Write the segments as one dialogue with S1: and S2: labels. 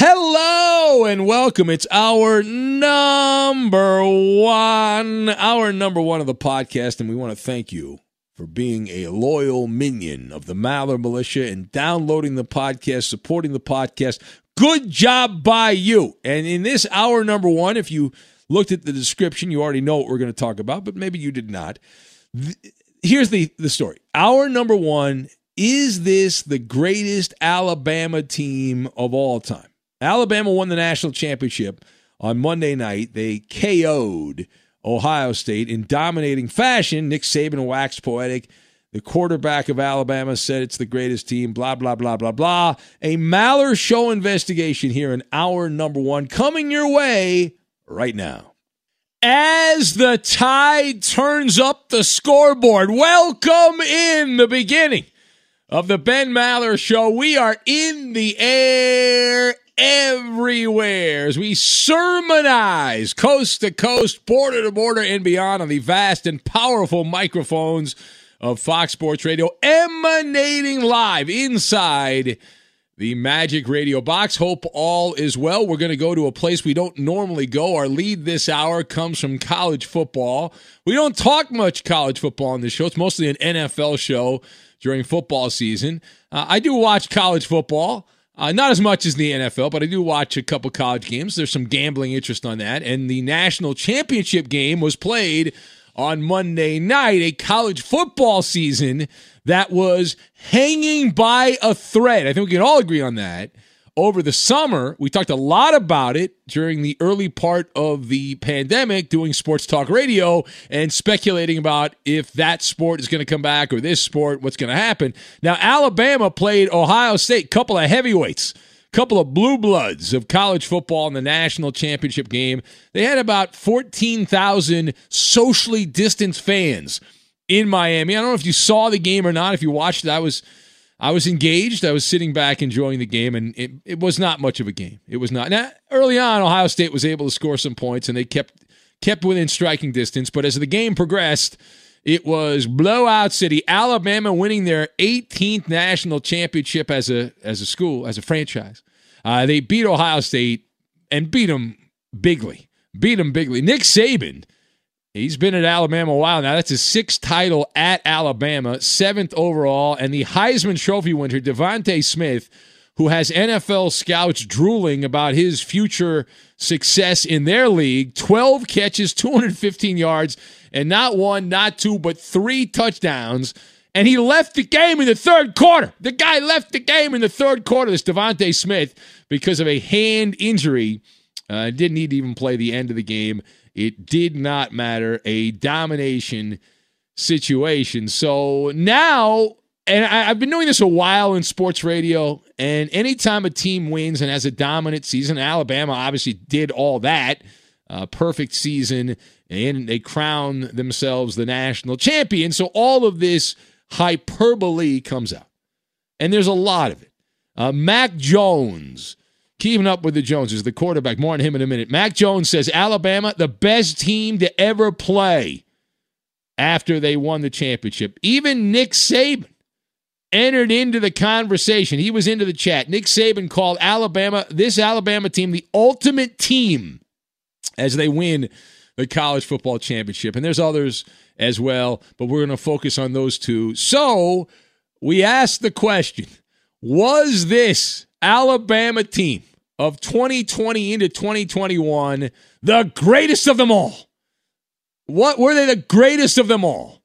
S1: Hello and welcome. It's our number one, our number one of the podcast, and we want to thank you for being a loyal minion of the Maller Militia and downloading the podcast, supporting the podcast. Good job by you. And in this hour number one, if you looked at the description, you already know what we're going to talk about, but maybe you did not. Here's the, the story. Our number one is this the greatest Alabama team of all time? Alabama won the national championship on Monday night. They KO'd Ohio State in dominating fashion. Nick Saban waxed poetic. The quarterback of Alabama said it's the greatest team, blah, blah, blah, blah, blah. A Maller Show investigation here in hour number one coming your way right now. As the tide turns up the scoreboard, welcome in the beginning of the Ben Maller Show. We are in the air everywhere as we sermonize coast to coast, border to border, and beyond on the vast and powerful microphones of Fox Sports Radio, emanating live inside the Magic Radio box. Hope all is well. We're going to go to a place we don't normally go. Our lead this hour comes from college football. We don't talk much college football on this show, it's mostly an NFL show during football season. Uh, I do watch college football. Uh, not as much as the NFL, but I do watch a couple college games. There's some gambling interest on that. And the national championship game was played on Monday night, a college football season that was hanging by a thread. I think we can all agree on that over the summer. We talked a lot about it during the early part of the pandemic, doing sports talk radio and speculating about if that sport is going to come back or this sport, what's going to happen. Now, Alabama played Ohio State, couple of heavyweights couple of blue bloods of college football in the national championship game. They had about 14,000 socially distanced fans in Miami. I don't know if you saw the game or not. If you watched it, I was I was engaged. I was sitting back enjoying the game, and it, it was not much of a game. It was not. Now, early on, Ohio State was able to score some points, and they kept kept within striking distance. But as the game progressed, it was blowout city. Alabama winning their 18th national championship as a as a school, as a franchise. Uh, they beat Ohio State and beat them bigly. Beat them bigly. Nick Saban, he's been at Alabama a while now. That's his sixth title at Alabama, seventh overall, and the Heisman Trophy winner DeVonta Smith, who has NFL scouts drooling about his future success in their league. 12 catches, 215 yards, and not one, not two, but three touchdowns. And he left the game in the third quarter. The guy left the game in the third quarter, this DeVonta Smith, because of a hand injury. Uh, didn't need to even play the end of the game. It did not matter. A domination situation. So now, and I, have been doing this a while in sports radio, and anytime a team wins and has a dominant season, Alabama obviously did all that. Uh, perfect season, and they crown themselves the national champion. So all of this hyperbole comes out. And there's a lot of it. Uh, Mac Jones, keeping up with the Joneses, the quarterback. More on him in a minute. Mac Jones says Alabama, the best team to ever play after they won the championship. Even Nick Saban entered into the conversation. He was into the chat. Nick Saban called Alabama, this Alabama team, the ultimate team as they win the college football championship. And there's others as well, but we're going to focus on those two. So we asked the question Was this Alabama team of 2020 into 2021 the greatest of them all? What were they the greatest of them all?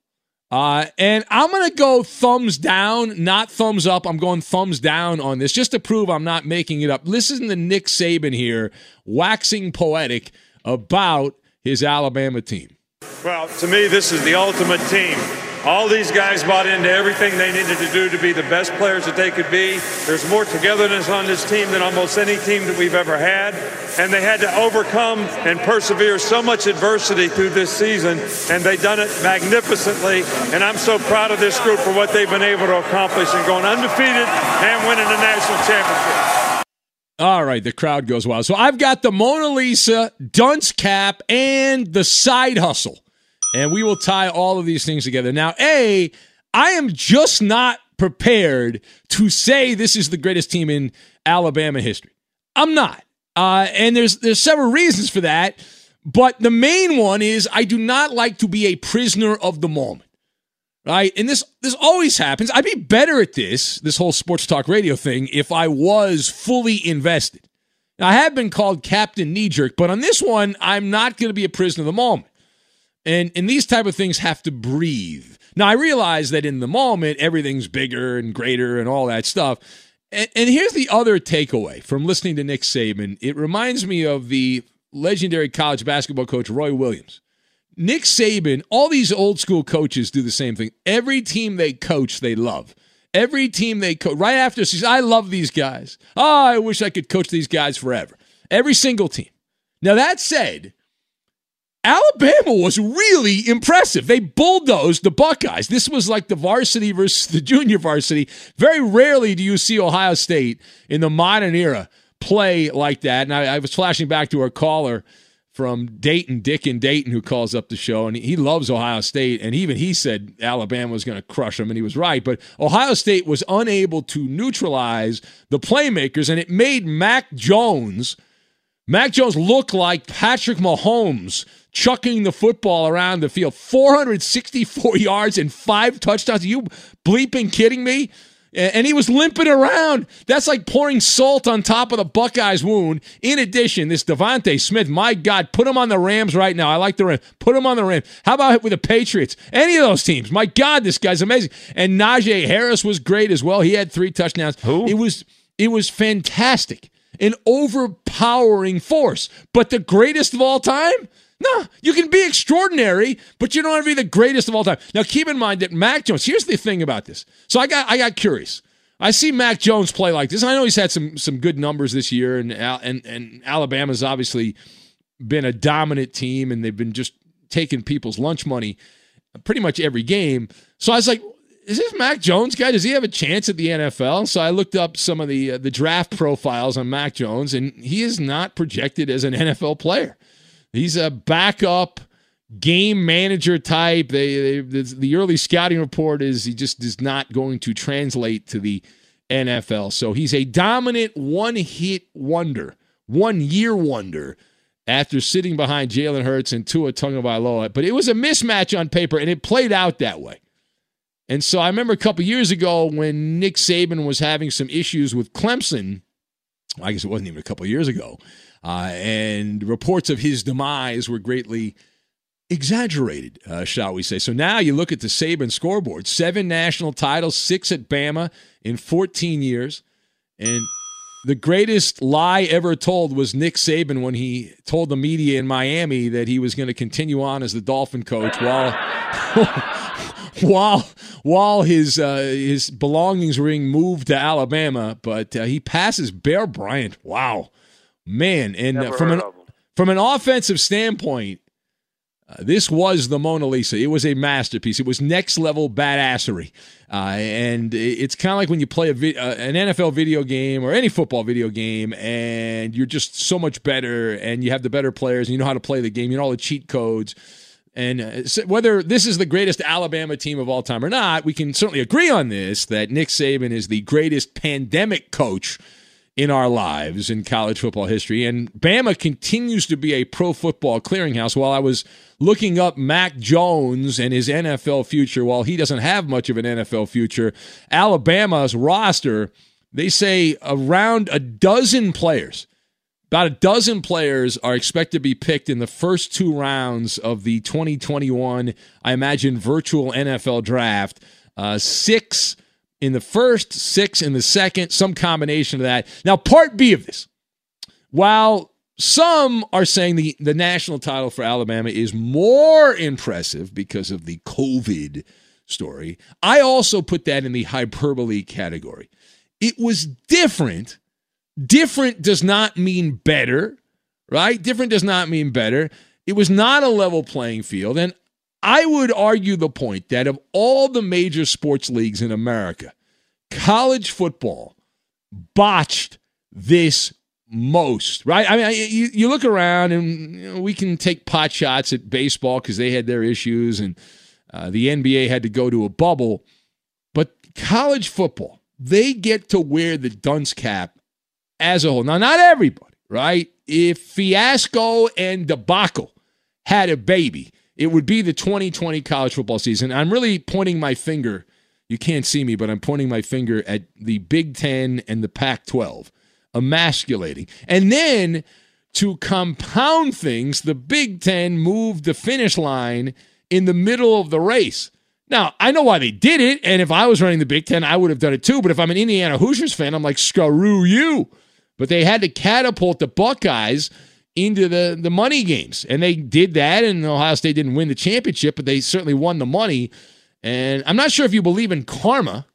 S1: Uh, and I'm going to go thumbs down, not thumbs up. I'm going thumbs down on this just to prove I'm not making it up. Listen to Nick Saban here, waxing poetic about his Alabama team.
S2: Well, to me, this is the ultimate team. All these guys bought into everything they needed to do to be the best players that they could be. There's more togetherness on this team than almost any team that we've ever had. And they had to overcome and persevere so much adversity through this season, and they've done it magnificently. And I'm so proud of this group for what they've been able to accomplish and going undefeated and winning the national championship.
S1: All right, the crowd goes wild. So I've got the Mona Lisa, dunce cap, and the side hustle and we will tie all of these things together. Now, A, I am just not prepared to say this is the greatest team in Alabama history. I'm not. Uh, and there's there's several reasons for that, but the main one is I do not like to be a prisoner of the moment. Right? And this this always happens. I'd be better at this, this whole sports talk radio thing, if I was fully invested. Now, I have been called Captain Knee Jerk, but on this one, I'm not going to be a prisoner of the moment. And and these type of things have to breathe. Now I realize that in the moment everything's bigger and greater and all that stuff. And, and here's the other takeaway from listening to Nick Saban. It reminds me of the legendary college basketball coach Roy Williams. Nick Saban, all these old school coaches do the same thing. Every team they coach, they love. Every team they coach, right after season, I love these guys. Oh, I wish I could coach these guys forever. Every single team. Now, that said, Alabama was really impressive. They bulldozed the Buckeyes. This was like the varsity versus the junior varsity. Very rarely do you see Ohio State in the modern era play like that. And I, I was flashing back to our caller from Dayton, Dick and Dayton, who calls up the show, and he loves Ohio State. And even he said Alabama was going to crush them, and he was right. But Ohio State was unable to neutralize the playmakers, and it made Mac Jones. Mac Jones look like Patrick Mahomes chucking the football around the field. 464 yards and five touchdowns. Are you bleeping kidding me? And he was limping around. That's like pouring salt on top of the Buckeyes wound. In addition, this DeVonta Smith, my God, put him on the Rams right now. I like the Rams. Put him on the Rams. How about with the Patriots? Any of those teams. My God, this guy's amazing. And Najee Harris was great as well. He had three touchdowns.
S3: Who?
S1: It was it was fantastic. An overpowering force. But the greatest of all time? No, you can be extraordinary, but you don't want to be the greatest of all time. Now, keep in mind that Mac Jones. Here's the thing about this. So I got I got curious. I see Mac Jones play like this. I know he's had some some good numbers this year, and and and Alabama's obviously been a dominant team, and they've been just taking people's lunch money pretty much every game. So I was like, is this Mac Jones guy? Does he have a chance at the NFL? So I looked up some of the uh, the draft profiles on Mac Jones, and he is not projected as an NFL player. He's a backup game manager type. They, they the early scouting report is he just is not going to translate to the NFL. So he's a dominant one hit wonder, one year wonder after sitting behind Jalen Hurts and Tua Tagovailoa. But it was a mismatch on paper, and it played out that way. And so I remember a couple years ago when Nick Saban was having some issues with Clemson. I guess it wasn't even a couple years ago. Uh, and reports of his demise were greatly exaggerated, uh, shall we say. So now you look at the Saban scoreboard seven national titles, six at Bama in 14 years. And the greatest lie ever told was Nick Saban when he told the media in Miami that he was going to continue on as the Dolphin coach while. while while his uh, his belongings were being moved to Alabama, but uh, he passes Bear Bryant. Wow, man! And uh, from an from an offensive standpoint, uh, this was the Mona Lisa. It was a masterpiece. It was next level badassery. Uh, and it's kind of like when you play a vi- uh, an NFL video game or any football video game, and you're just so much better, and you have the better players, and you know how to play the game, you know all the cheat codes. And uh, whether this is the greatest Alabama team of all time or not, we can certainly agree on this that Nick Saban is the greatest pandemic coach in our lives in college football history. And Bama continues to be a pro football clearinghouse. While I was looking up Mac Jones and his NFL future, while he doesn't have much of an NFL future, Alabama's roster, they say around a dozen players. About a dozen players are expected to be picked in the first two rounds of the 2021, I imagine, virtual NFL draft. Uh, six in the first, six in the second, some combination of that. Now, part B of this, while some are saying the, the national title for Alabama is more impressive because of the COVID story, I also put that in the hyperbole category. It was different. Different does not mean better, right? Different does not mean better. It was not a level playing field. And I would argue the point that of all the major sports leagues in America, college football botched this most, right? I mean, you, you look around and you know, we can take pot shots at baseball because they had their issues and uh, the NBA had to go to a bubble. But college football, they get to wear the dunce cap as a whole. Now, not everybody, right? If Fiasco and Debacle had a baby, it would be the 2020 college football season. I'm really pointing my finger. You can't see me, but I'm pointing my finger at the Big Ten and the Pac 12, emasculating. And then to compound things, the Big Ten moved the finish line in the middle of the race. Now, I know why they did it, and if I was running the Big Ten, I would have done it too. But if I'm an Indiana Hoosiers fan, I'm like, screw you. But they had to catapult the Buckeyes into the, the money games. And they did that, and Ohio State didn't win the championship, but they certainly won the money. And I'm not sure if you believe in karma,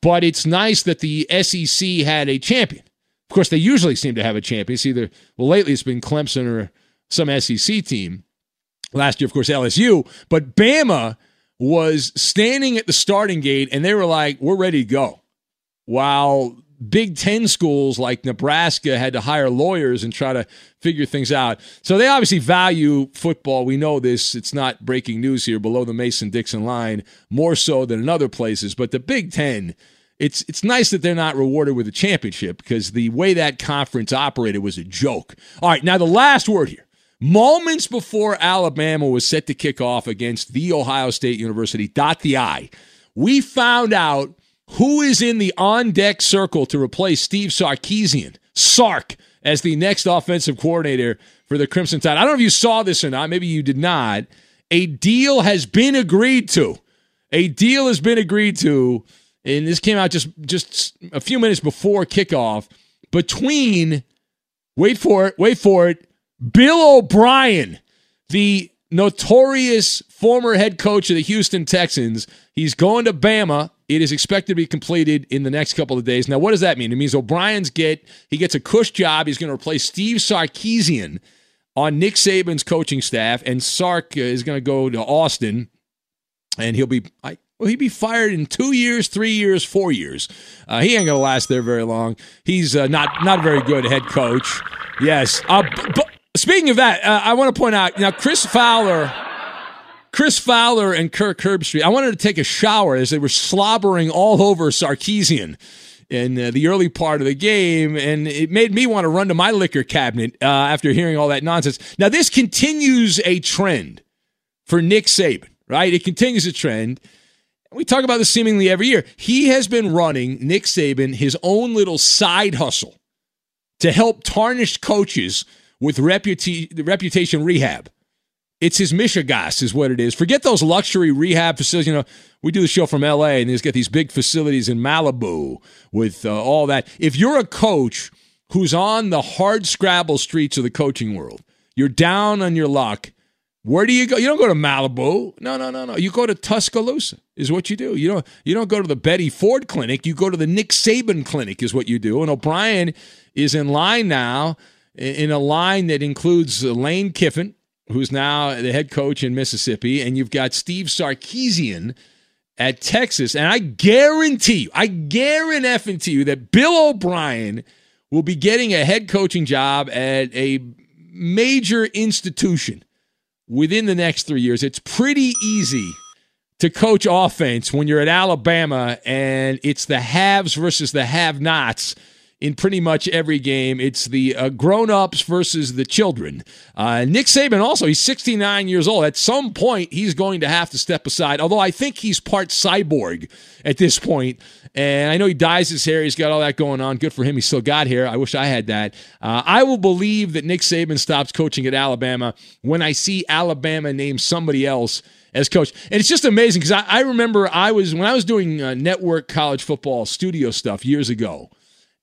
S1: but it's nice that the SEC had a champion. Of course, they usually seem to have a champion. It's either, well, lately it's been Clemson or some SEC team. Last year, of course, LSU. But Bama was standing at the starting gate and they were like, we're ready to go. While Big Ten schools like Nebraska had to hire lawyers and try to figure things out. So they obviously value football. We know this. It's not breaking news here below the Mason Dixon line, more so than in other places. But the Big Ten, it's it's nice that they're not rewarded with a championship because the way that conference operated was a joke. All right, now the last word here. Moments before Alabama was set to kick off against the Ohio State University, dot the I, we found out who is in the on deck circle to replace Steve Sarkisian, Sark, as the next offensive coordinator for the Crimson Tide? I don't know if you saw this or not. Maybe you did not. A deal has been agreed to. A deal has been agreed to, and this came out just just a few minutes before kickoff between. Wait for it. Wait for it. Bill O'Brien, the notorious former head coach of the Houston Texans. He's going to Bama. It is expected to be completed in the next couple of days. Now, what does that mean? It means O'Brien's get he gets a cush job. He's going to replace Steve Sarkisian on Nick Saban's coaching staff, and Sark is going to go to Austin, and he'll be I, will he be fired in two years, three years, four years? Uh, he ain't going to last there very long. He's uh, not not very good head coach. Yes, uh, speaking of that, uh, I want to point out now Chris Fowler. Chris Fowler and Kirk Herbstreit. I wanted to take a shower as they were slobbering all over Sarkisian in uh, the early part of the game, and it made me want to run to my liquor cabinet uh, after hearing all that nonsense. Now, this continues a trend for Nick Saban, right? It continues a trend. We talk about this seemingly every year. He has been running, Nick Saban, his own little side hustle to help tarnished coaches with reputa- reputation rehab. It's his Michigas, is what it is. Forget those luxury rehab facilities. You know, we do the show from LA and he's got these big facilities in Malibu with uh, all that. If you're a coach who's on the hard scrabble streets of the coaching world, you're down on your luck. Where do you go? You don't go to Malibu. No, no, no, no. You go to Tuscaloosa. Is what you do. You don't. You don't go to the Betty Ford Clinic. You go to the Nick Saban Clinic. Is what you do. And O'Brien is in line now, in a line that includes Lane Kiffin, who's now the head coach in Mississippi, and you've got Steve Sarkisian at Texas. And I guarantee you, I guarantee you that Bill O'Brien will be getting a head coaching job at a major institution within the next three years. It's pretty easy to coach offense when you're at Alabama and it's the haves versus the have nots in pretty much every game. It's the uh, grown ups versus the children. Uh, Nick Saban also, he's 69 years old. At some point, he's going to have to step aside, although I think he's part cyborg at this point. And I know he dyes his hair. He's got all that going on. Good for him. He still got hair. I wish I had that. Uh, I will believe that Nick Saban stops coaching at Alabama when I see Alabama name somebody else as coach. And it's just amazing because I, I, remember I was, when I was doing uh, network college football studio stuff years ago,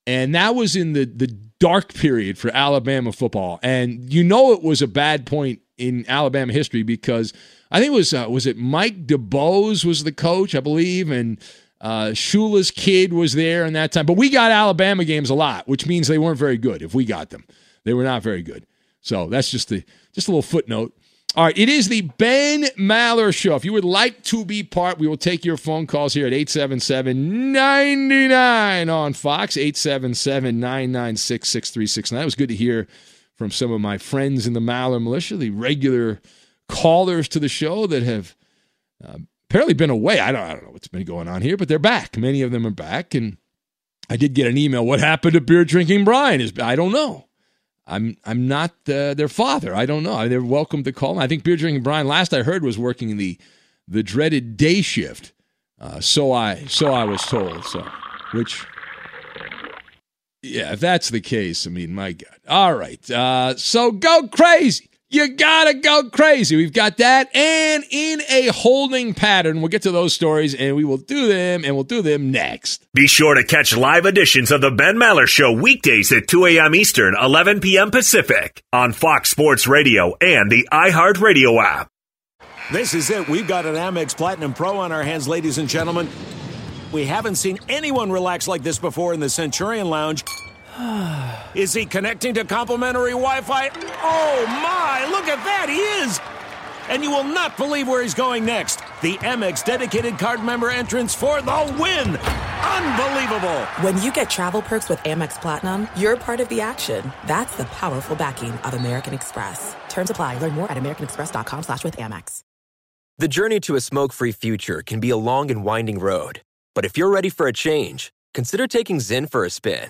S1: and that was in the the dark period for Alabama football. And you know it was a bad point in Alabama history because I think it was uh, was it Mike DuBose was the coach, I believe, and uh, Shula's kid was there in that time. But we got Alabama games a lot, which means they weren't very good. If we got them, they were not very good. So that's just the just a little footnote. All right, it is the Ben Maller Show. If you would like to be part, we will take your phone calls here at 877 99 on Fox, 877 996 6369. It was good to hear from some of my friends in the Maller Militia, the regular callers to the show that have uh, apparently been away. I don't, I don't know what's been going on here, but they're back. Many of them are back. And I did get an email. What happened to beer drinking Brian? Is I don't know. I'm I'm not uh, their father. I don't know. They're welcome to call. I think Beer Drinking Brian, last I heard, was working the the dreaded day shift. Uh, so I so I was told. So, which, yeah, if that's the case, I mean, my God. All right. Uh, so go crazy. You gotta go crazy. We've got that, and in a holding pattern. We'll get to those stories, and we will do them, and we'll do them next.
S4: Be sure to catch live editions of the Ben Maller Show weekdays at 2 a.m. Eastern, 11 p.m. Pacific on Fox Sports Radio and the iHeartRadio app.
S5: This is it. We've got an Amex Platinum Pro on our hands, ladies and gentlemen. We haven't seen anyone relax like this before in the Centurion Lounge. Is he connecting to complimentary Wi Fi? Oh my, look at that, he is! And you will not believe where he's going next. The Amex dedicated card member entrance for the win! Unbelievable!
S6: When you get travel perks with Amex Platinum, you're part of the action. That's the powerful backing of American Express. Terms apply. Learn more at americanexpress.com slash with Amex.
S7: The journey to a smoke-free future can be a long and winding road. But if you're ready for a change, consider taking Zyn for a spin.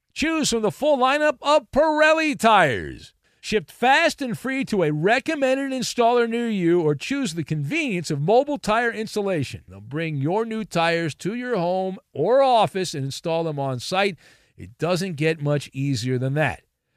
S8: Choose from the full lineup of Pirelli tires. Shipped fast and free to a recommended installer near you, or choose the convenience of mobile tire installation. They'll bring your new tires to your home or office and install them on site. It doesn't get much easier than that.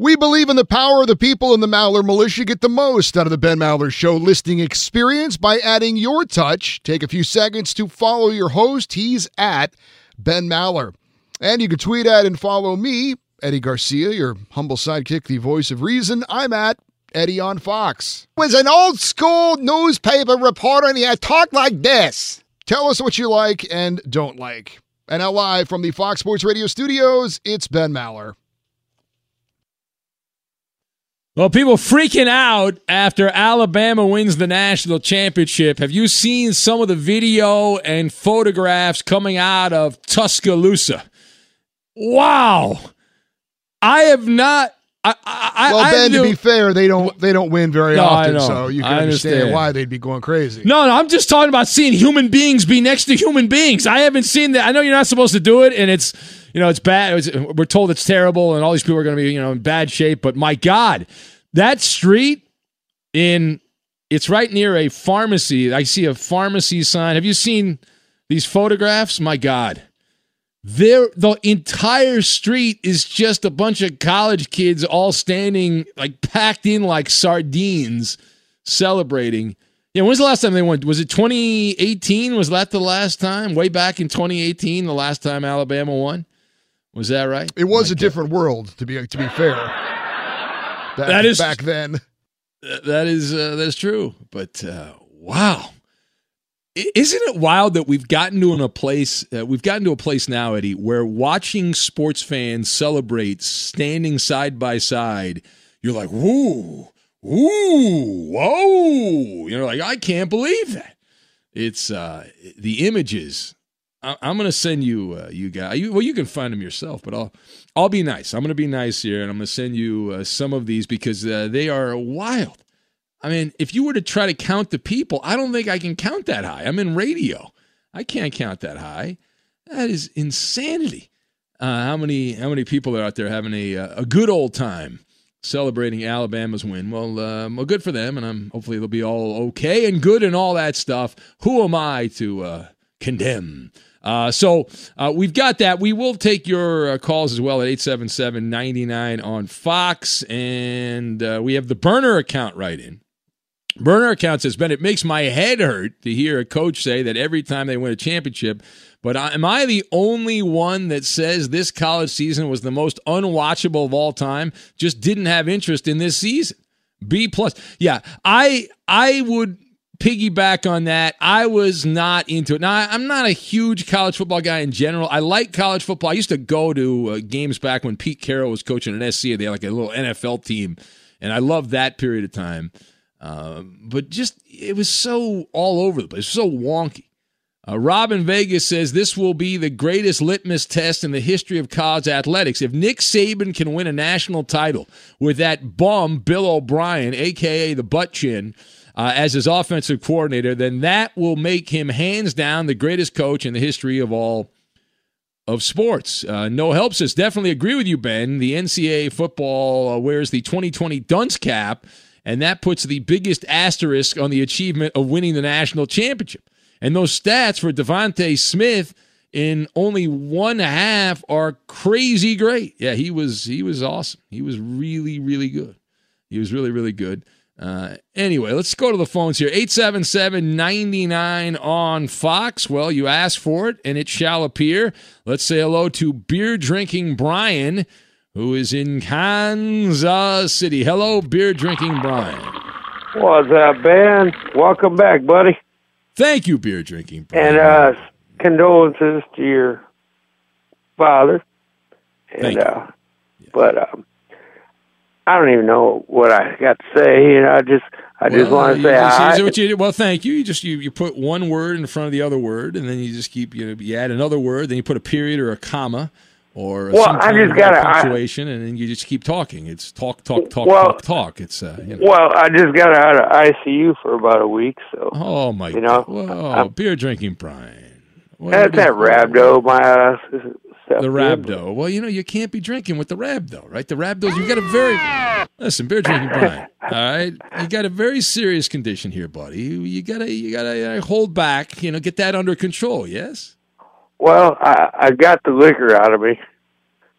S9: We believe in the power of the people in the Maller Militia. Get the most out of the Ben Maller Show listing experience by adding your touch. Take a few seconds to follow your host. He's at Ben Maller. And you can tweet at and follow me, Eddie Garcia, your humble sidekick, the voice of reason. I'm at Eddie on Fox. Was an old school newspaper reporter and he had talked like this. Tell us what you like and don't like. And now live from the Fox Sports Radio studios, it's Ben Maller.
S1: Well, people freaking out after Alabama wins the national championship. Have you seen some of the video and photographs coming out of Tuscaloosa? Wow. I have not. I, I,
S9: well,
S1: I
S9: Ben, to be fair, they don't they don't win very
S1: No,
S9: often, so you can understand.
S1: understand.
S9: why they'd be going crazy.
S1: No, no, I'm just talking about seeing human beings be next to human beings. I haven't seen that. I know you're not supposed to do it, and it's you know it's bad. It's, we're told it's terrible, and all these people are going to be you know in bad shape. But my God, that street in it's right near a pharmacy. I see a pharmacy sign. Have you seen these photographs? My God. There, the entire street is just a bunch of college kids all standing like packed in like sardines, celebrating. Yeah, when's the last time they won? Was it 2018? Was that the last time? Way back in 2018, the last time Alabama won. Was that right?
S9: It was a different world, to be to be fair. Back,
S1: That is-
S9: back then.
S1: That is uh, that's true. But uh, wow, isn't it wild that we've gotten to in a place uh, we've gotten to a place now, Eddie, where watching sports fans celebrate standing side by side, you're like, woo, woo, whoa, you're like, I can't believe that. It's uh, the images I, am going to send you, uh, you guys. You, well, you can find them yourself, but I'll, I'll be nice. I'm going to be nice here, and I'm going to send you uh, some of these because uh, they are wild. I mean, if you were to try to count the people, I don't think I can count that high. I'm in radio. I can't count that high. That is insanity. Uh, how many how many people are out there having a a good old time celebrating Alabama's win? Well, um, well, good for them, and I'm hopefully they'll be all okay and good and all that stuff. Who am I to uh, condemn? Uh, so uh, we've got that. We will take your uh, calls as well at 877 99 on Fox. And uh, we have the burner account right in. Burner account says, Ben, it makes my head hurt to hear a coach say that every time they win a championship. But am I the only one that says this college season was the most unwatchable of all time? Just didn't have interest in this season. B plus. Yeah, I I would piggyback on that. I was not into it. Now, I'm not a huge college football guy in general. I like college football. I used to go to uh, games back when Pete Carroll was coaching at SC. They had like a little NFL team, and I loved that period of time. Um, but just it was so all over the place, so wonky. Uh, Robin Vegas says this will be the greatest litmus test in the history of college athletics. If Nick Saban can win a national title with that bum Bill O'Brien, aka the butt chin, uh, as his offensive coordinator, then that will make him hands down the greatest coach in the history of all of sports. Uh, no help says definitely agree with you, Ben. The NCAA football uh, wears the 2020 dunce cap and that puts the biggest asterisk on the achievement of winning the national championship. And those stats for DeVonta Smith in only one half are crazy great. Yeah, he was he was awesome. He was really really good. He was really really good. Uh, anyway, let's go to the phones here. 877 99 on Fox. Well, you asked for it, and it shall appear. Let's say hello to beer drinking Brian who is in Kansas City. Hello, beer drinking Brian.
S10: What's up, Ben? Welcome back, buddy.
S1: Thank you, beer drinking Brian.
S10: And uh, condolences to your father. And
S1: Thank
S10: uh, but um, I don't even know what I got to say. You know, I just I just want to say
S1: just- you- well, thank you. You just you, you put one word in front of the other word, and then you just keep you know you add another word, then you put a period or a comma or
S10: Well, I just
S1: of
S10: gotta- I-
S1: punctuation, and then you just keep talking. It's talk, talk, talk,
S10: Well-
S1: talk, talk. It's uh, you know.
S10: Well, I just got out of ICU for about a week, so
S1: Oh my!
S10: you know,
S1: Whoa, beer drinking Brian. What
S10: that's that Rhabdo. My
S1: The. Rhabdo. Well, you know, you can't be drinking with the Rhabdo, right? The Rhabdos, you've got a very listen, beer drinking Brian. All right, you got a very serious condition here, buddy. You, you gotta, you gotta uh, hold back. You know, get that under control. Yes.
S10: Well, I, I got the liquor out of me.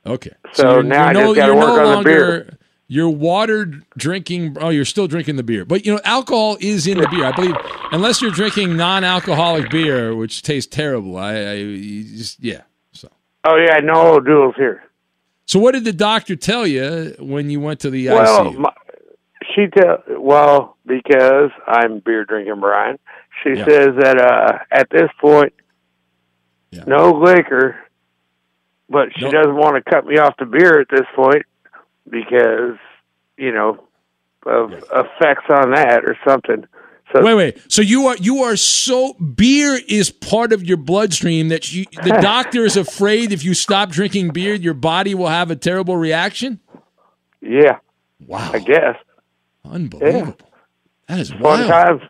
S1: Okay.
S10: So
S1: you're,
S10: now I
S1: you're
S10: just work on the
S1: longer,
S10: beer.
S1: You're watered drinking. Oh, you're still drinking the beer, but you know, alcohol is in the beer. I believe, unless you're drinking non-alcoholic beer, which tastes terrible. I, I you just yeah.
S10: Oh yeah, no duels here.
S1: So, what did the doctor tell you when you went to the
S10: Well,
S1: ICU?
S10: my, she tell well because I'm beer drinking Brian. She
S1: Yeah.
S10: says that uh, at this point, no liquor, but she
S1: No-
S10: doesn't want to cut me off the beer at this point because you know of effects on that or something. So
S1: wait, wait. So you are you are so beer is part of your bloodstream that you the doctor is afraid if you stop drinking beer, your body will have a terrible reaction.
S10: yeah,
S1: wow,
S10: I guess
S1: unbelievable. That is
S10: fun
S1: wild.
S10: times.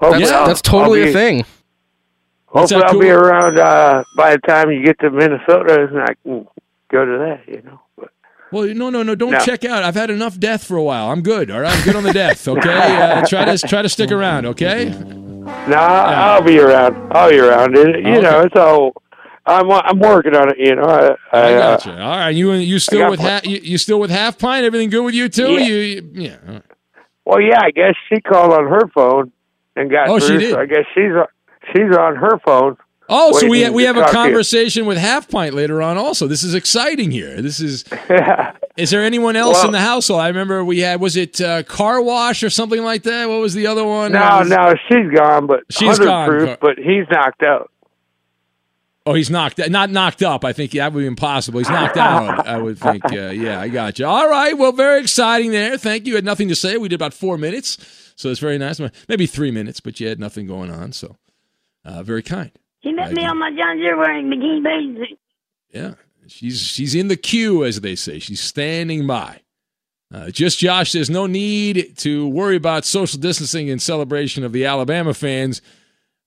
S1: That's- that's totally
S10: I'll
S1: a thing.
S10: Hopefully I'll be around uh, by the time you get to Minnesota, and I can go to that. You know.
S1: Well, no, no, no. Don't
S10: No.
S1: check out. I've had enough death for a while. I'm good. All right, I'm good on the death. Okay, uh, try to try to stick around. Okay.
S10: No, I'll be around. I'll be around. It, you
S1: Okay.
S10: know, it's all. I'm I'm working on it. You know, I, I,
S1: I
S10: uh,
S1: gotcha. All right, you you still with
S10: pl-
S1: ha- you, you still with half pint? Everything good with you too?
S10: Yeah.
S1: You, you yeah. right.
S10: well, yeah, I guess she called on her phone and got
S1: Oh, she
S10: through.
S1: did?
S10: So I guess she's she's on her phone.
S1: Oh, so we we have a conversation with half pint later on. Also, this is exciting here. This is. Is there anyone else
S10: Well-
S1: in the household? I remember we had was it uh, car wash or something like that? What was the other one?
S10: No,
S1: Was-
S10: no, she's gone, but
S1: She's
S10: 100
S1: gone,
S10: proof, but he's knocked out.
S1: Oh, he's knocked not knocked up. I think that would be impossible. He's knocked out. I would think. Uh, yeah, I got you. All right. Well, very exciting there. Thank you. Had nothing to say. We did about four minutes, so it's very nice. Maybe three minutes, but you had nothing going on. So uh, very kind.
S11: She met me on my John Deere wearing bikini bathing suit.
S1: Yeah, she's she's in the queue, as they say. She's standing by. Uh, just Josh says no need to worry about social distancing in celebration of the Alabama fans.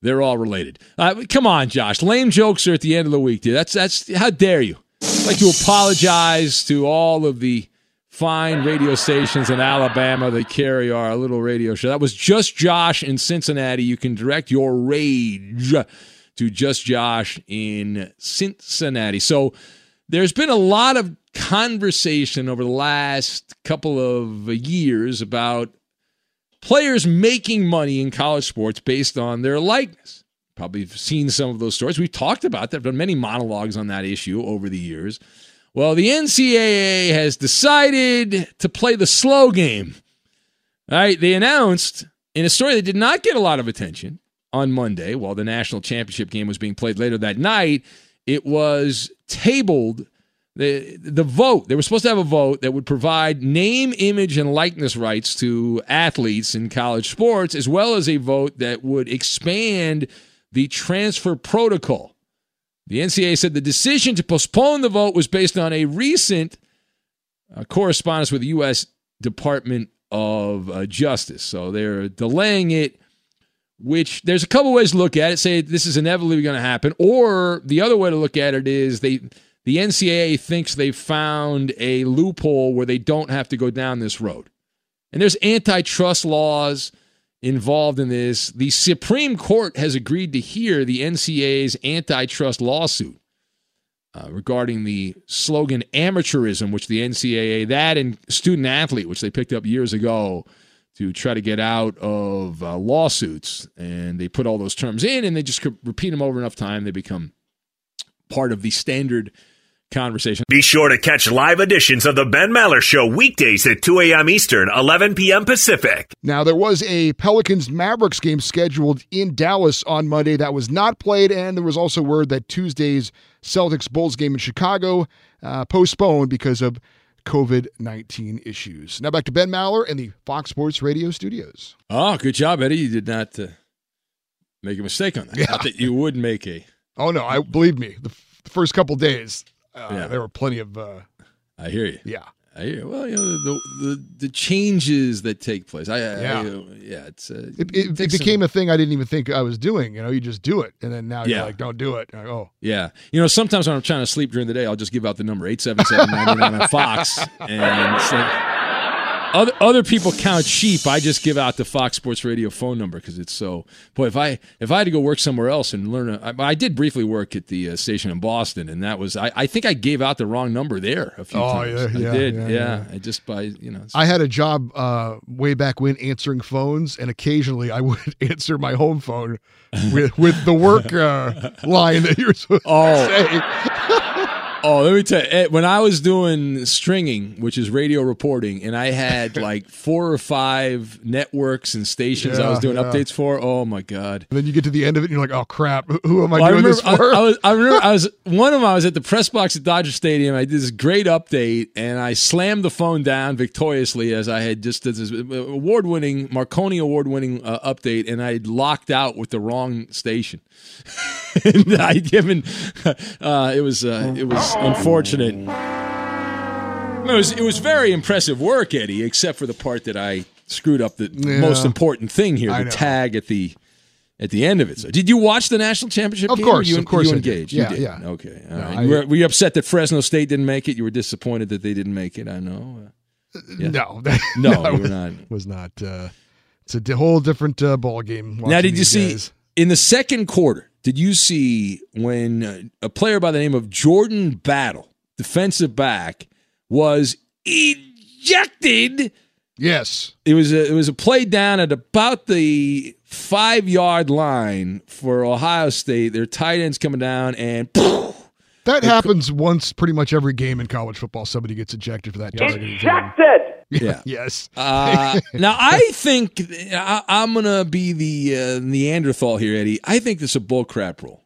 S1: They're all related. Uh, come on, Josh. Lame jokes are at the end of the week, dude. That's that's how dare you? I'd like to apologize to all of the fine radio stations in Alabama that carry our little radio show. That was just Josh in Cincinnati. You can direct your rage to just Josh in Cincinnati. So there's been a lot of conversation over the last couple of years about players making money in college sports based on their likeness. Probably seen some of those stories. We've talked about that, I've done many monologues on that issue over the years. Well, the NCAA has decided to play the slow game. All right, they announced in a story that did not get a lot of attention on Monday while the national championship game was being played later that night. It was tabled the the vote. They were supposed to have a vote that would provide name, image, and likeness rights to athletes in college sports, as well as a vote that would expand the transfer protocol. The NCAA said the decision to postpone the vote was based on a recent uh, correspondence with the U.S. Department of uh, Justice. So they're delaying it which there's a couple ways to look at it. Say this is inevitably going to happen, or the other way to look at it is they the NCAA thinks they've found a loophole where they don't have to go down this road. And there's antitrust laws involved in this. The Supreme Court has agreed to hear the NCAA's antitrust lawsuit uh, regarding the slogan amateurism, which the NCAA, that and student athlete, which they picked up years ago to try to get out of uh, lawsuits. And they put all those terms in and they just repeat them over enough time, they become part of the standard conversation.
S4: Be sure to catch live editions of the Ben Maller Show weekdays at 2 a.m. Eastern, 11 p.m. Pacific.
S9: Now, there was a Pelicans Mavericks game scheduled in Dallas on Monday that was not played, and there was also word that Tuesday's Celtics Bulls game in Chicago uh, postponed because of COVID 19 issues. Now back to Ben Maller and the Fox Sports Radio studios.
S1: Oh, good job, Eddie. You did not uh, make a mistake on that. Yeah. Not that you would make a.
S9: Oh, no. I Believe me, the, f- the first couple days, uh, yeah. there were plenty of. Uh,
S1: I hear you.
S9: Yeah.
S1: I. Well, you know the the, the changes that take place. I, yeah, I, yeah. It's uh,
S9: it, it, it became some... a thing I didn't even think I was doing. You know, you just do it, and then now yeah. you're like, don't do it. Like, oh,
S1: yeah. You know, sometimes when I'm trying to sleep during the day, I'll just give out the number eight seven seven ninety nine on Fox, and it's like other, other people count sheep. I just give out the Fox Sports Radio phone number because it's so. Boy, if I if I had to go work somewhere else and learn, a, I, I did briefly work at the uh, station in Boston, and that was I, I think I gave out the wrong number there a few
S9: oh,
S1: times.
S9: Yeah, yeah,
S1: I did,
S9: yeah,
S1: yeah, I just by you know.
S9: I had a job uh, way back when answering phones, and occasionally I would answer my home phone with with the work uh, line that you're supposed oh. to say.
S1: Oh, let me tell you, eh, when I was doing stringing, which is radio reporting, and I had like four or five networks and stations yeah, I was doing yeah. updates for. Oh my god!
S9: And then you get to the end of it, and you're like, "Oh crap, who am I well, doing I remember, this for?"
S1: I, I, was, I remember, I was one of them. I was at the press box at Dodger Stadium. I did this great update, and I slammed the phone down victoriously as I had just did this award-winning Marconi award-winning uh, update, and I locked out with the wrong station. and I given uh, it was uh, it was unfortunate. It was it was very impressive work, Eddie, except for the part that I screwed up the yeah. most important thing here, the tag at the at the end of it. So, did you watch the national championship?
S9: Of
S1: game?
S9: course,
S1: you,
S9: of course,
S1: you engaged.
S9: Yeah,
S1: you did.
S9: yeah.
S1: Okay, all no, right. I, were, were, you upset that Fresno State didn't make it? You were disappointed that they didn't make it. I know.
S9: Uh, yeah. No,
S1: no, no, you were not.
S9: Was not. Uh, it's a whole different uh, ball game.
S1: Now, did you see
S9: guys.
S1: in the second quarter? Did you see when uh, a player by the name of Jordan Battle, defensive back, was ejected?
S9: Yes,
S1: it was a, it was a play down at about the five yard line for Ohio State. Their tight ends coming down and.
S9: That happens once pretty much every game in college football. Somebody gets ejected for that.
S10: Ejected.
S1: Yeah.
S9: yes.
S1: Uh, now I think I, am gonna be the uh, Neanderthal here, Eddie. I think this is a bullcrap rule.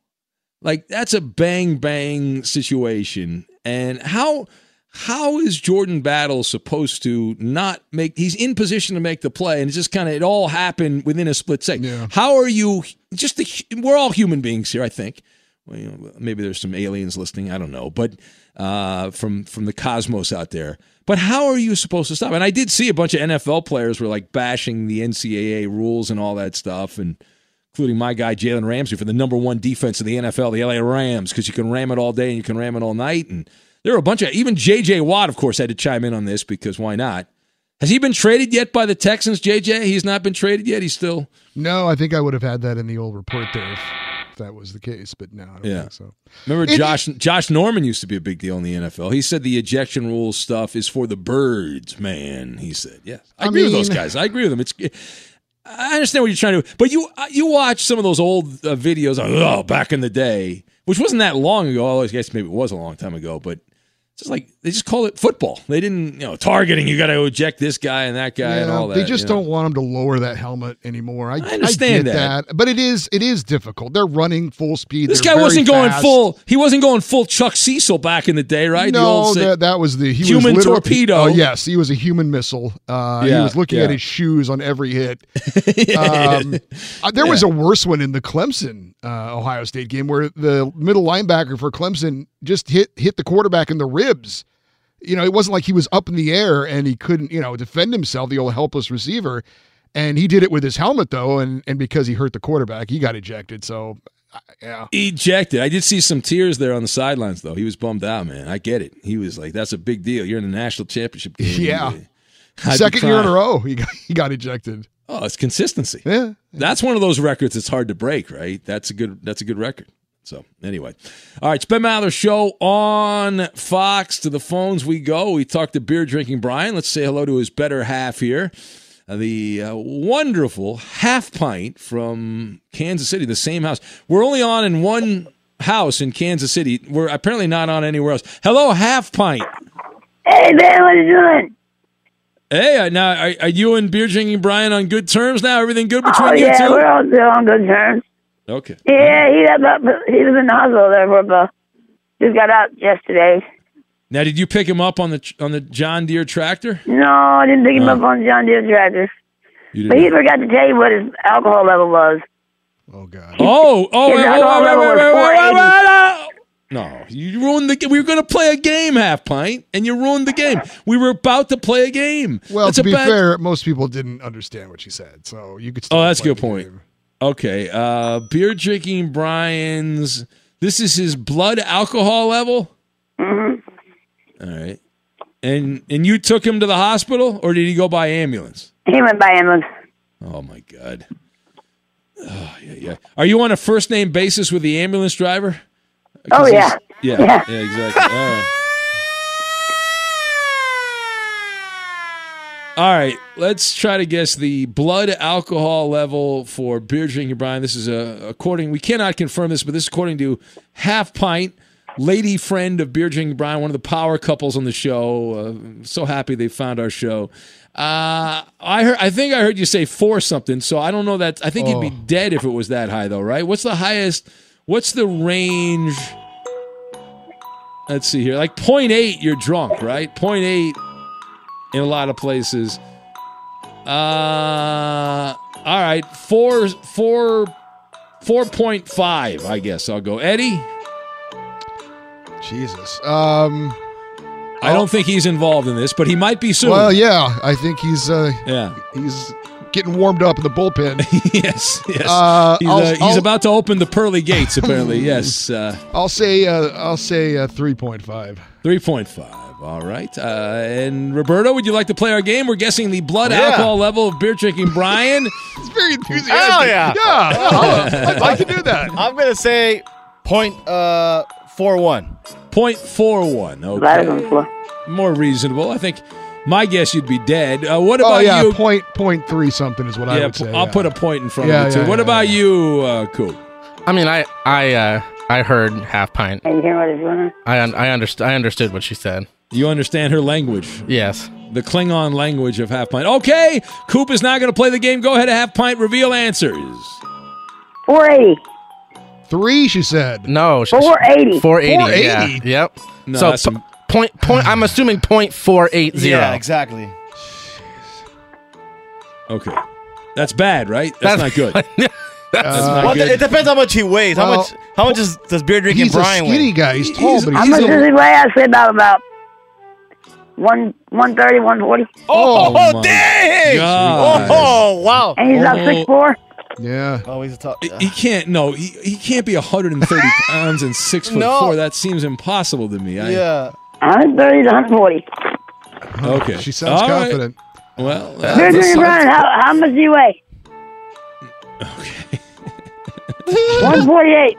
S1: Like that's a bang bang situation, and how how is Jordan Battle supposed to not make? He's in position to make the play, and it's just kind of it all happened within a split second. How are you? Just the we're all human beings here, I think. Well, you know, maybe there's some aliens listening. I don't know, but uh, from from the cosmos out there. But how are you supposed to stop? And I did see a bunch of NFL players were like bashing the NCAA rules and all that stuff, and including my guy Jalen Ramsey for the number one defense in the NFL, the LA Rams, because you can ram it all day and you can ram it all night. And there were a bunch of even JJ Watt, of course, had to chime in on this because why not? Has he been traded yet by the Texans, JJ? He's not been traded yet. He's still
S9: No, I think I would have had that in the old report there that was the case, but no, I don't
S1: Yeah.
S9: think so.
S1: Remember,
S9: It-
S1: Josh Josh Norman used to be a big deal in the NFL. He said the ejection rules stuff is for the birds, man. He said, "Yes, I,
S9: I
S1: agree with those guys. I agree with them. It's I understand what you're trying to do, but you you watch some of those old uh, videos. Oh, back in the day, which wasn't that long ago. I guess maybe it was a long time ago, but. It's just like they just call it football. They didn't, you know, targeting. You got to eject this guy and that guy and all that.
S9: They just
S1: know.
S9: don't want him to lower that helmet anymore. I, I
S1: understand
S9: get
S1: that.
S9: but it is it is difficult. They're running full speed.
S1: This
S9: They're
S1: guy wasn't going
S9: fast.
S1: full. He wasn't going full Chuck Cecil back in the day, right? The
S9: No,
S1: old
S9: that, that was the he
S1: human
S9: was
S1: torpedo.
S9: Oh yes, he was a human missile. Uh, he was looking
S1: yeah.
S9: at his shoes on every hit. um, uh, there was a worse one in the Clemson uh, Ohio State game where the middle linebacker for Clemson just hit hit the quarterback in the You know, it wasn't like he was up in the air and he couldn't you know defend himself. The old helpless receiver. And he did it with his helmet though, and and because he hurt the quarterback, he got ejected. So, yeah.
S1: ejected. I did see some tears there on the sidelines, though. He was bummed out, man. I get it. He was like, "That's a big deal. You're in the national championship game."
S9: Yeah.
S1: I'd
S9: Second year in a row, he got he got ejected.
S1: Oh, it's consistency.
S9: Yeah.
S1: That's one of those records that's hard to break, right? That's a good. That's a good record. So anyway, all right, it's Ben Maller show on Fox. To the phones we go. We talked to beer drinking Brian. Let's say hello to his better half here, uh, the uh, wonderful half pint from Kansas City, the same house. We're only on in one house in Kansas City. We're apparently not on anywhere else. Hello, half pint.
S11: Hey, Ben, what are you doing?
S1: Hey, uh, now are, are you and beer drinking Brian on good terms now? Everything good between
S11: oh,
S1: you
S11: yeah,
S1: two?
S11: we're all still on good terms.
S1: Okay.
S11: Yeah, he had about, he was in the hospital there for about, just got out yesterday.
S1: Now, did you pick him up on the on the John Deere tractor?
S11: No, I didn't pick him oh. up on the John Deere tractor.
S1: You
S11: But he forgot to tell you what his alcohol level was.
S1: Oh, God! Oh, oh,
S11: His
S1: wait, wait,
S11: alcohol
S1: wait,
S11: level
S1: wait,
S11: was
S1: wait, wait, wait,
S11: 480.
S1: wait, wait. No, you ruined the. We were going to play a game, half pint, and you ruined the game. We were about to play a game.
S9: Well,
S1: That's
S9: to be
S1: bad-
S9: fair, most people didn't understand what she said, so you could. Oh, still
S1: Oh, that's a good point.
S9: game.
S1: Okay, uh, beer drinking Brian's. This is his blood alcohol level.
S11: Mm-hmm.
S1: All right, and and you took him to the hospital, or did he go by ambulance?
S11: He went by ambulance.
S1: Oh my god. Oh, yeah, yeah. Are you on a first name basis with the ambulance driver?
S11: Oh yeah.
S1: Yeah,
S11: Yeah.
S1: yeah, exactly. All right. All right, let's try to guess the blood alcohol level for beer drinking Brian. This is a according we cannot confirm this, but this is according to Half Pint, lady friend of beer drinking Brian, one of the power couples on the show. Uh, so happy they found our show. Uh, I heard, I think I heard you say four something, so I don't know that. I think you'd be
S9: Oh.
S1: dead if it was that high, though, right? What's the highest? What's the range? Let's see here. Like 0.8, you're drunk, right? 0.8 in a lot of places. Uh, all right, four, four, four point five. I guess I'll go. Eddie,
S9: Jesus. Um.
S1: I don't think he's involved in this, but he might be soon.
S9: Well, yeah, I think he's uh
S1: yeah
S9: he's getting warmed up in the bullpen.
S1: yes, yes.
S9: Uh,
S1: he's
S9: I'll-
S1: uh, he's
S9: I'll-
S1: about to open the pearly gates. Apparently, yes. Uh,
S9: I'll say uh, I'll say uh, three point five.
S1: Three point five. All right. Uh, and Roberto, would you like to play our game? We're guessing the blood
S12: Yeah.
S1: alcohol level of beer drinking Brian.
S9: It's very enthusiastic.
S12: Oh yeah,
S9: Yeah, I'll- I'd like to do that.
S12: I'm gonna say point uh four one.
S1: Point four one. Okay. More reasonable. I think my guess you'd be dead. Uh, what
S9: Oh
S1: about
S9: yeah,
S1: you?
S9: point point three something is what I would say.
S1: I'll
S9: yeah.
S1: put a point in front
S9: Yeah,
S1: of it too. what
S9: yeah,
S1: about you, uh, Coop?
S13: I mean, I I uh, I heard half pint.
S11: And you hear what he's doing?
S13: I un- I understood I understood what she said.
S1: You understand her language?
S13: Yes.
S1: The Klingon language of half pint. Okay, Coop is not going to play the game. Go ahead, half pint. Reveal answers.
S11: 480.
S9: Three, she said.
S13: No, sh-
S11: 480.
S13: 480.
S9: 480?
S13: Yeah. Yep.
S1: No,
S13: so
S1: that's
S13: p-
S1: some-
S13: point point. I'm assuming point four eight zero.
S12: Yeah, exactly.
S1: Okay. That's bad, right? That's, not good. That's not
S12: Well,
S1: good.
S12: it depends how much he weighs. how much? How much is, does beer drinking Brian weigh?
S9: He's a
S12: Brian
S9: skinny
S12: weigh?
S9: guy. He's tall, but
S11: How
S9: he's
S11: much
S9: still.
S11: does he weigh? I say about about one one thirty, one forty.
S12: Oh,
S1: oh, Oh, my
S12: dang!
S1: God.
S12: Oh, wow.
S11: And he's about
S1: Oh.
S11: six four.
S9: Yeah.
S12: Oh, he's a tough.
S1: He- He can't. No, he, he can't be 130 pounds and six foot
S12: No.
S1: four. That seems impossible to me. I,
S12: Yeah.
S11: One thirty to one forty.
S1: Okay.
S9: She sounds
S1: All right.
S9: confident.
S1: Well,
S11: Beer
S1: that's
S11: drinking
S1: something.
S11: Brian, how how much do you weigh?
S1: Okay.
S11: One forty eight.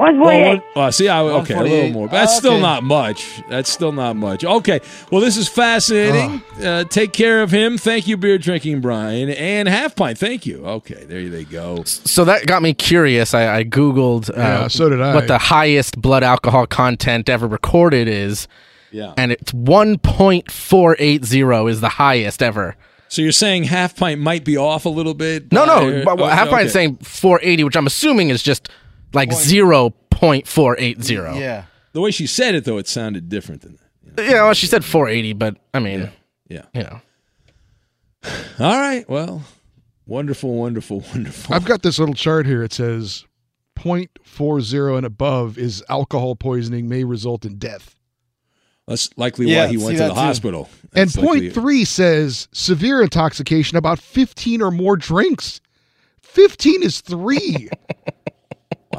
S11: One forty
S1: Well, uh, see, I, okay, a little more. But that's still not much. That's still not much. Okay. Well, this is fascinating. Uh, take care of him. Thank you, beer drinking Brian. And half pint. Thank you. Okay, there they go.
S13: So that got me curious. I, I googled uh,
S9: Yeah, so did I.
S13: what the highest blood alcohol content ever recorded is,
S1: Yeah.
S13: and it's one point four eight zero is the highest ever.
S1: So you're saying half pint might be off a little bit?
S13: No, no, but
S1: okay,
S13: half pint
S1: okay.
S13: saying four eighty, which I'm assuming is just like zero point four eight zero.
S12: Yeah.
S1: The way she said it, though, it sounded different than that.
S13: Yeah, well, she said 480, but I mean,
S1: Yeah.
S13: you know.
S1: All right. Well, wonderful, wonderful, wonderful.
S9: I've got this little chart here. It says 0.40 and above is alcohol poisoning may result in death.
S1: That's likely
S12: Yeah,
S1: why he went to the
S12: too.
S1: hospital.
S9: And
S1: That's likely-
S9: point three says severe intoxication about 15 or more drinks. 15 is three.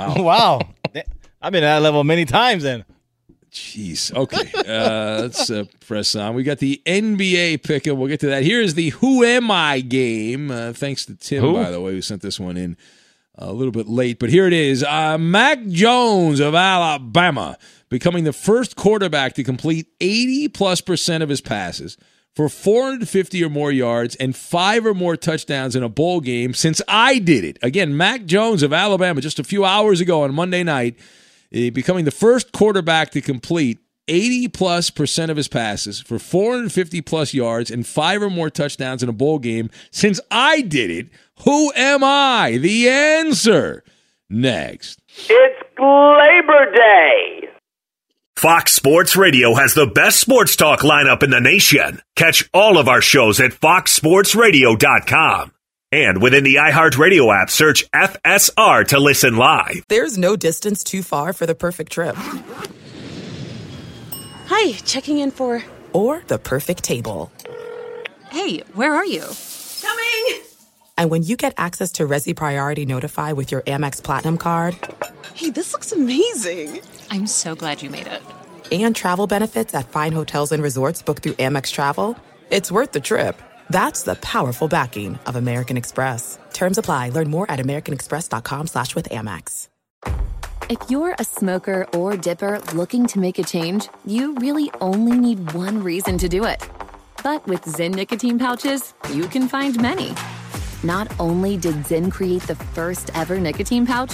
S12: Wow. I've been at that level many times then.
S1: Jeez. Okay. Uh, let's uh, press on. We got the NBA pick, and we'll get to that. Here's the Who Am I game. Uh, thanks to Tim,
S12: Who?
S1: by the way, who sent this one in a little bit late. But here it is uh, Mac Jones of Alabama becoming the first quarterback to complete 80 plus percent of his passes for 450 or more yards and five or more touchdowns in a bowl game since I did it. Again, Mac Jones of Alabama just a few hours ago on Monday night eh, becoming the first quarterback to complete 80 plus percent of his passes for 450 plus yards and five or more touchdowns in a bowl game since I did it. Who am I? The answer next.
S14: It's Labor Day.
S4: Fox Sports Radio has the best sports talk lineup in the nation. Catch all of our shows at foxsportsradio.com. And within the iHeartRadio app, search FSR to listen live.
S6: There's no distance too far for the perfect trip.
S15: Hi, checking in for.
S6: Or the perfect table.
S15: Hey, where are you? Coming!
S6: And when you get access to Resy Priority Notify with your Amex Platinum card
S15: Hey, this looks amazing. I'm so glad you made it.
S6: and travel benefits at fine hotels and resorts booked through Amex Travel, it's worth the trip. That's the powerful backing of American Express. Terms apply. Learn more at americanexpress.com slash with Amex.
S16: If you're a smoker or dipper looking to make a change, you really only need one reason to do it. But with Zyn nicotine pouches, you can find many. Not only did Zyn create the first ever nicotine pouch,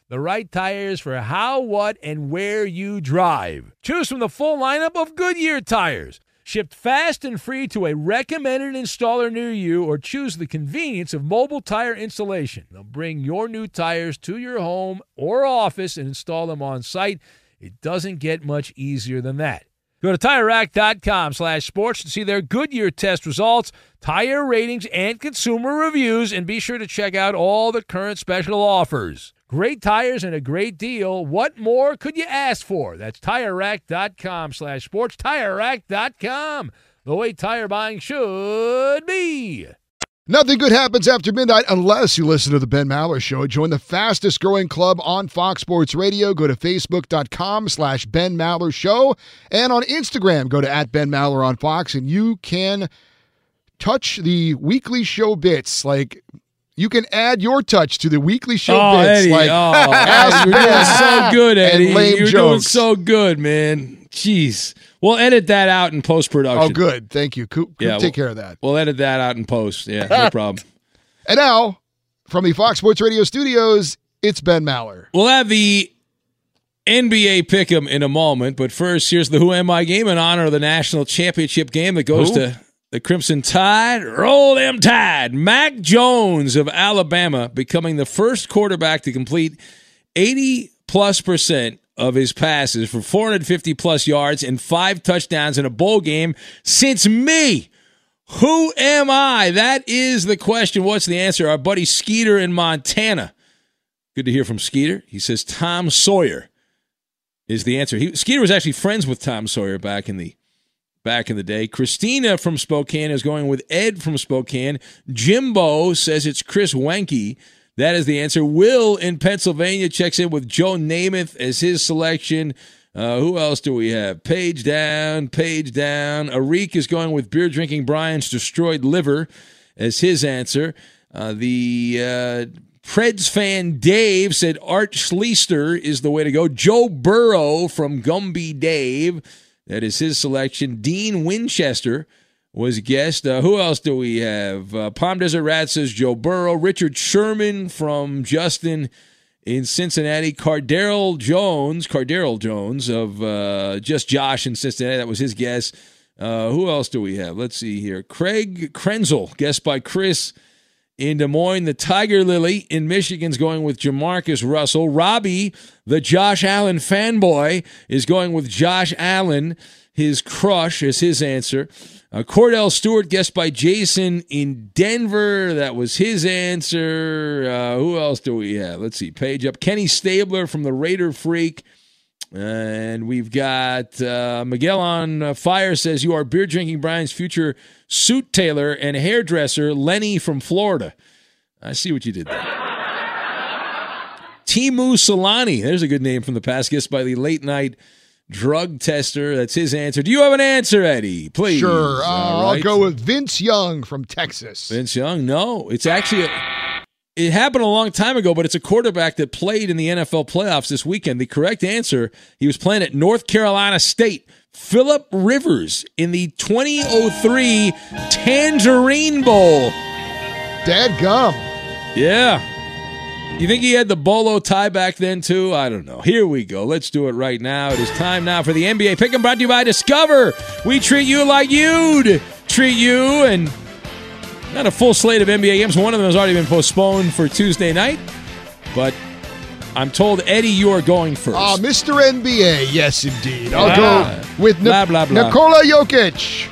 S8: the right tires for how, what, and where you drive. Choose from the full lineup of Goodyear tires. Shipped fast and free to a recommended installer near you, or choose the convenience of mobile tire installation. They'll bring your new tires to your home or office and install them on site. It doesn't get much easier than that. Go to TireRack.com slash sports to see their Goodyear test results, tire ratings, and consumer reviews, and be sure to check out all the current special offers. Great tires and a great deal. What more could you ask for? That's TireRack.com slash sports. TireRack.com, the way tire buying should be.
S9: Nothing good happens after midnight unless you listen to the Ben Maller Show. Join the fastest growing club on Fox Sports Radio. Go to facebook.com slash Ben Maller Show. And on Instagram, go to at Ben Maller on Fox, and you can touch the weekly show bits like you can add your touch to the weekly show
S1: oh,
S9: bits.
S1: Eddie,
S9: like,
S1: oh, Eddie, you're doing so good, Eddie.
S9: And lame
S1: you're
S9: jokes.
S1: doing so good, man. Jeez. We'll edit that out in post production.
S9: Oh, good. Thank you. Coop, Coop
S1: Yeah,
S9: take
S1: we'll-
S9: care of that.
S1: We'll edit that out in post. Yeah, no problem.
S9: And now, from the Fox Sports Radio studios, it's Ben Maller.
S1: We'll have the NBA pick'em in a moment, but first, here's the Who Am I game in honor of the national championship game that goes
S9: Who?
S1: to the Crimson Tide. Roll them Tide. Mac Jones of Alabama becoming the first quarterback to complete 80 plus percent of his passes for 450 plus yards and five touchdowns in a bowl game since me. Who am I? That is the question. What's the answer? Our buddy Skeeter in Montana. Good to hear from Skeeter. He says Tom Sawyer is the answer. He, Skeeter was actually friends with Tom Sawyer back in the back in the day. Christina from Spokane is going with Ed from Spokane. Jimbo says it's Chris Weinke. That is the answer. Will in Pennsylvania checks in with Joe Namath as his selection. Uh, who else do we have? Page down, page down. Arik is going with beer drinking Brian's destroyed liver as his answer. Uh, the uh, Preds fan Dave said Art Schlichter is the way to go. Joe Burrow from Gumby Dave. That is his selection. Dean Winchester was guest. Uh, who else do we have? Uh, Palm Desert Rat says Joe Burrow. Richard Sherman from Justin in Cincinnati. Cardale Jones, Cardale Jones of uh, Just Josh in Cincinnati. That was his guess. Uh, who else do we have? Let's see here. Craig Krenzel, guest by Chris in Des Moines. The Tiger Lily in Michigan's going with Jamarcus Russell. Robbie, the Josh Allen fanboy, is going with Josh Allen. His crush is his answer. Uh, Kordell Stewart, guest by Jason in Denver. That was his answer. Uh, who else do we have? Let's see. Page up. Kenny Stabler from the Raider Freak. And we've got uh, Miguel on uh, fire says you are beer drinking Brian's future suit tailor and hairdresser, Lenny from Florida. I see what you did there. Timu Solani. There's a good name from the past. Guessed by the late night drug tester. That's his answer. Do you have an answer, Eddie? Please.
S9: Sure. Uh,
S1: All
S9: I'll go with Vince Young from Texas.
S1: Vince Young. No, it's actually. A, it happened a long time ago, but it's a quarterback that played in the NFL playoffs this weekend. The correct answer: he was playing at North Carolina State. Philip Rivers in the 2003 Tangerine Bowl.
S9: Dad gum.
S1: Yeah. You think he had the bolo tie back then too? I don't know. Here we go. Let's do it right now. It is time now for the NBA pick 'em brought to you by Discover. We treat you like you'd treat you, and not a full slate of NBA games. One of them has already been postponed for Tuesday night, but I'm told Eddie, you are going first.
S9: Ah, Mr. NBA. Yes, indeed. I'll
S1: Ah.
S9: go with Ni-
S1: Blah, blah, blah.
S9: Nikola Jokic.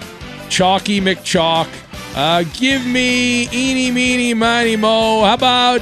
S1: Chalky McChalk. Uh, give me eeny, meeny, miny, mo. How about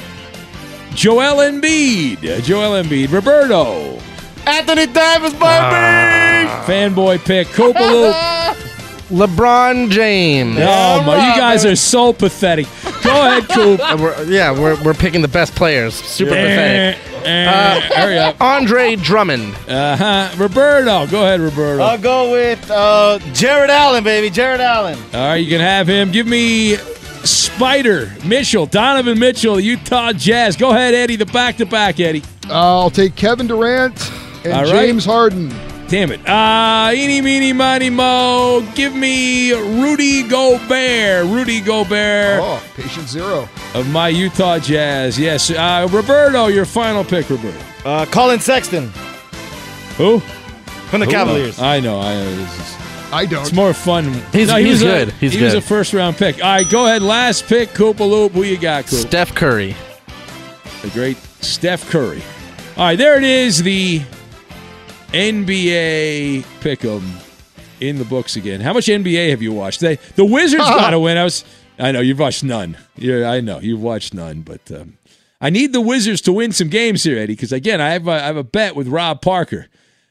S1: Joel Embiid? Joel Embiid. Roberto.
S12: Anthony Davis, baby!
S1: Fanboy pick. Koopaloop.
S13: LeBron James.
S1: Oh, my. You guys are so pathetic. Go ahead, Coop.
S13: Uh, we're- yeah, we're, we're picking the best players. Super pathetic.
S1: Uh, hurry up.
S13: Andre Drummond.
S1: Uh huh. Roberto. Go ahead, Roberto.
S12: I'll go with uh, Jarrett Allen, baby. Jarrett Allen.
S1: All right, you can have him. Give me Spider Mitchell, Donovan Mitchell, Utah Jazz. Go ahead, Eddie. The back to back, Eddie.
S9: I'll take Kevin Durant and
S1: All right.
S9: James Harden.
S1: Damn it. Uh, eeny, meeny, miny, mo. Give me Rudy Gobert. Rudy Gobert
S9: Oh, patient zero.
S1: of my Utah Jazz. Yes. Uh, Roberto, your final pick, Roberto.
S12: Uh, Collin Sexton
S1: Who?
S12: from the
S1: Who?
S12: Cavaliers.
S1: I know. I know. This is,
S9: I don't.
S1: it's more fun.
S13: He's-
S1: he
S13: he's
S1: was a-
S13: good. He's
S1: he was a first round pick. All right, go ahead. Last pick, Koopaloop. Who you got, Coop?
S13: Steph Curry.
S1: the great Steph Curry. All right, there it is. The NBA pick'em in the books again. How much NBA have you watched? They, the Wizards got to win. I was. I know you've watched none. You're, I know you've watched none, but um, I need the Wizards to win some games here, Eddie. Because again, I have a, I have a bet with Rob Parker,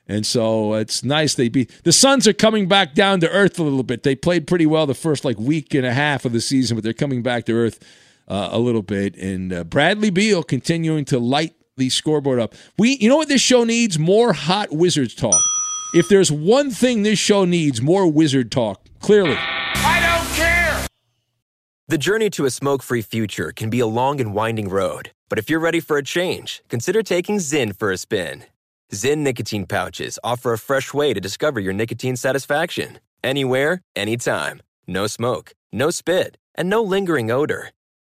S1: and so it's nice they beat the Suns are coming back down to earth a little bit. They played pretty well the first like week and a half of the season, but they're coming back to earth uh, a little bit. And uh, Bradley Beal continuing to light the scoreboard up. We, you know what this show needs? More hot Wizards talk. If there's one thing this show needs, more Wizard talk. Clearly. I don't care.
S7: The journey to a smoke free future can be a long and winding road, but if you're ready for a change, consider taking Zyn for a spin. Zyn nicotine pouches offer a fresh way to discover your nicotine satisfaction. Anywhere, anytime. No smoke, no spit, and no lingering odor.